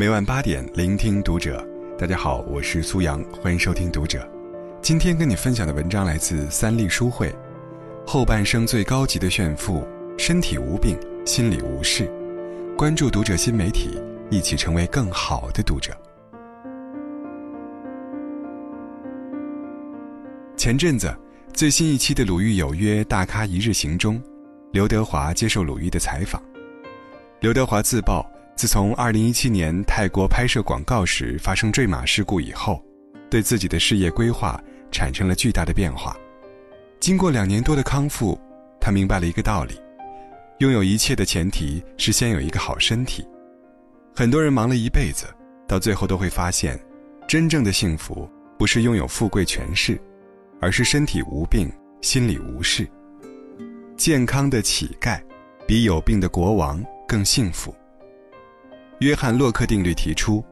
每晚八点，聆听读者。大家好，我是苏阳，欢迎收听读者。今天跟你分享的文章来自三立书会。后半生最高级的炫富，身体无病，心里无事。关注读者新媒体，一起成为更好的读者。前阵子，最新一期的《鲁豫有约·大咖一日行》中，刘德华接受鲁豫的采访。刘德华自曝。自从2017年泰国拍摄广告时发生坠马事故以后，对自己的事业规划产生了巨大的变化。经过两年多的康复，他明白了一个道理：拥有一切的前提是先有一个好身体。很多人忙了一辈子，到最后都会发现，真正的幸福不是拥有富贵权势，而是身体无病，心里无事。健康的乞丐，比有病的国王更幸福。约翰·洛克定律提出，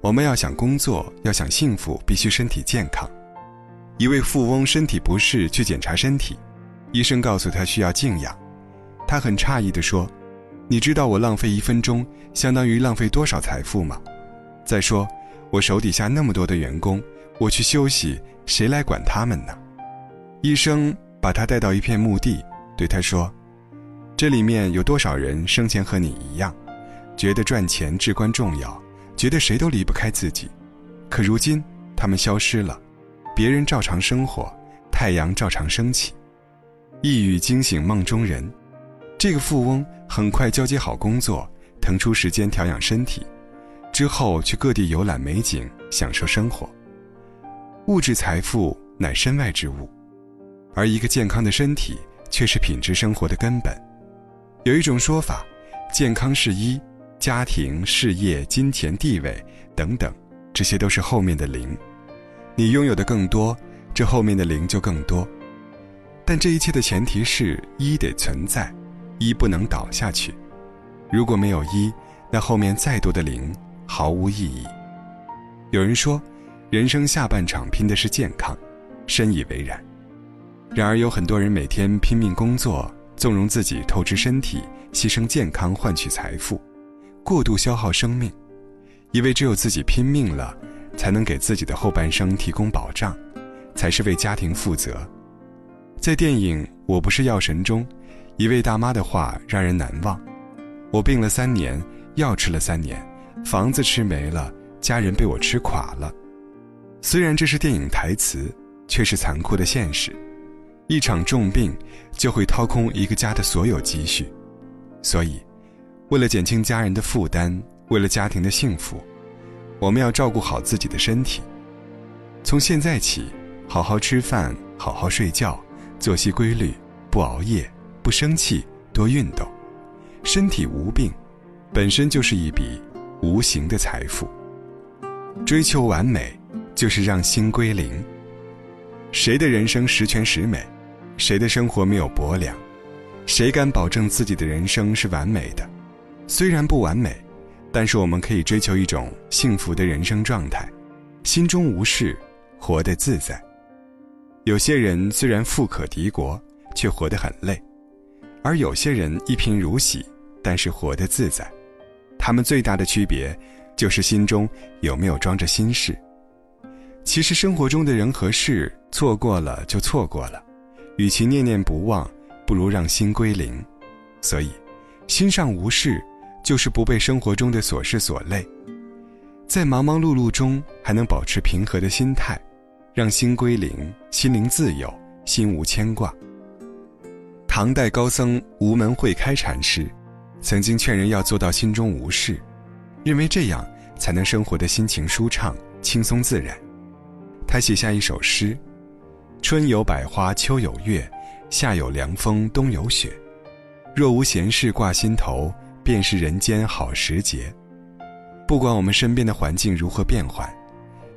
我们要想工作，要想幸福，必须身体健康。一位富翁身体不适去检查身体，医生告诉他需要静养，他很诧异地说：“你知道我浪费一分钟相当于浪费多少财富吗？再说，我手底下那么多的员工，我去休息，谁来管他们呢？”医生把他带到一片墓地，对他说：“这里面有多少人生前和你一样？”觉得赚钱至关重要，觉得谁都离不开自己，可如今他们消失了，别人照常生活，太阳照常升起。一语惊醒梦中人，这个富翁很快交接好工作，腾出时间调养身体，之后去各地游览美景，享受生活。物质财富乃身外之物，而一个健康的身体却是品质生活的根本。有一种说法，健康是一。家庭、事业、金钱、地位等等，这些都是后面的零。你拥有的更多，这后面的零就更多。但这一切的前提是一得存在，一不能倒下去。如果没有一，那后面再多的零毫无意义。有人说，人生下半场拼的是健康，深以为然。然而有很多人每天拼命工作，纵容自己透支身体，牺牲健康换取财富。过度消耗生命，以为只有自己拼命了，才能给自己的后半生提供保障，才是为家庭负责。在电影《我不是药神》中，一位大妈的话让人难忘：“我病了三年，药吃了三年，房子吃没了，家人被我吃垮了。”虽然这是电影台词，却是残酷的现实。一场重病就会掏空一个家的所有积蓄，所以。为了减轻家人的负担，为了家庭的幸福，我们要照顾好自己的身体。从现在起，好好吃饭，好好睡觉，作息规律，不熬夜，不生气，多运动。身体无病，本身就是一笔无形的财富。追求完美，就是让心归零。谁的人生十全十美？谁的生活没有薄凉？谁敢保证自己的人生是完美的？虽然不完美，但是我们可以追求一种幸福的人生状态，心中无事，活得自在。有些人虽然富可敌国，却活得很累；而有些人一贫如洗，但是活得自在。他们最大的区别，就是心中有没有装着心事。其实生活中的人和事，错过了就错过了，与其念念不忘，不如让心归零。所以，心上无事。就是不被生活中的琐事所累，在忙忙碌碌中还能保持平和的心态，让心归零，心灵自由，心无牵挂。唐代高僧无门会开禅师，曾经劝人要做到心中无事，认为这样才能生活的心情舒畅、轻松自然。他写下一首诗：“春有百花，秋有月，夏有凉风，冬有雪。若无闲事挂心头。”便是人间好时节。不管我们身边的环境如何变换，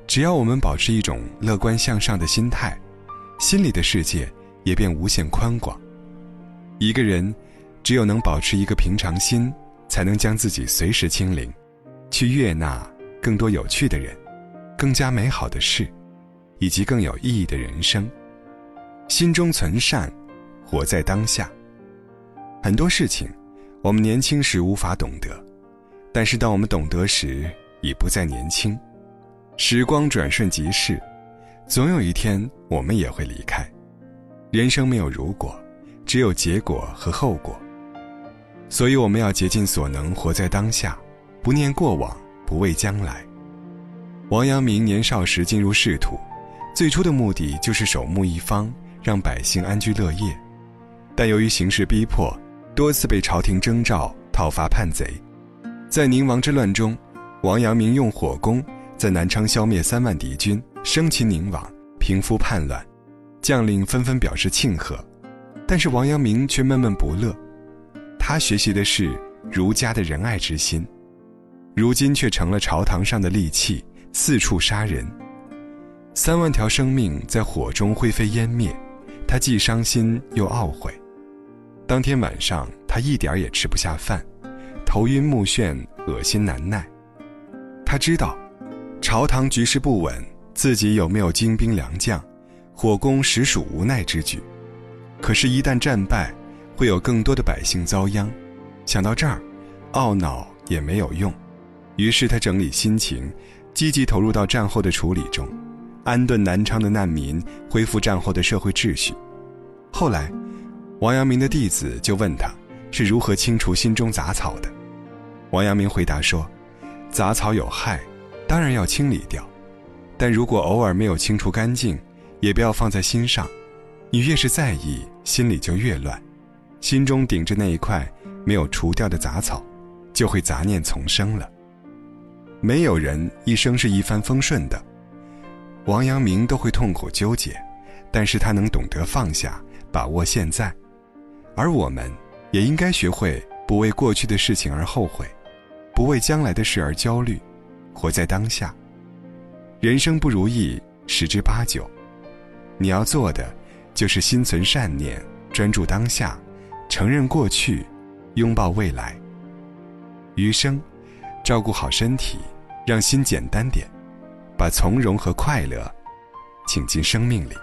只要我们保持一种乐观向上的心态，心里的世界也便无限宽广。一个人，只有能保持一个平常心，才能将自己随时清零，去悦纳更多有趣的人，更加美好的事，以及更有意义的人生。心中存善，活在当下。很多事情。我们年轻时无法懂得，但是当我们懂得时，已不再年轻。时光转瞬即逝，总有一天我们也会离开。人生没有如果，只有结果和后果。所以我们要竭尽所能活在当下，不念过往，不畏将来。王阳明年少时进入仕途，最初的目的就是守墓一方，让百姓安居乐业。但由于形势逼迫，多次被朝廷征召讨伐叛贼。在宁王之乱中，王阳明用火攻在南昌消灭三万敌军，生擒宁王，平复叛乱，将领纷纷表示庆贺。但是王阳明却闷闷不乐，他学习的是儒家的仁爱之心，如今却成了朝堂上的利器，四处杀人。三万条生命在火中灰飞烟灭，他既伤心又懊悔。当天晚上，他一点也吃不下饭。头晕目眩，恶心难耐。他知道，朝堂局势不稳，自己有没有精兵良将，火攻实属无奈之举。可是，一旦战败，会有更多的百姓遭殃。想到这儿，懊恼也没有用。于是，他整理心情，积极投入到战后的处理中，安顿南昌的难民，恢复战后的社会秩序。后来，王阳明的弟子就问他，是如何清除心中杂草的。王阳明回答说：“杂草有害，当然要清理掉。但如果偶尔没有清除干净，也不要放在心上。你越是在意，心里就越乱，心中顶着那一块没有除掉的杂草，就会杂念丛生了。没有人一生是一帆风顺的，王阳明都会痛苦纠结，但是他能懂得放下，把握现在。而我们，也应该学会不为过去的事情而后悔。”不为将来的事而焦虑，活在当下。人生不如意十之八九，你要做的就是心存善念，专注当下，承认过去，拥抱未来。余生，照顾好身体，让心简单点，把从容和快乐请进生命里。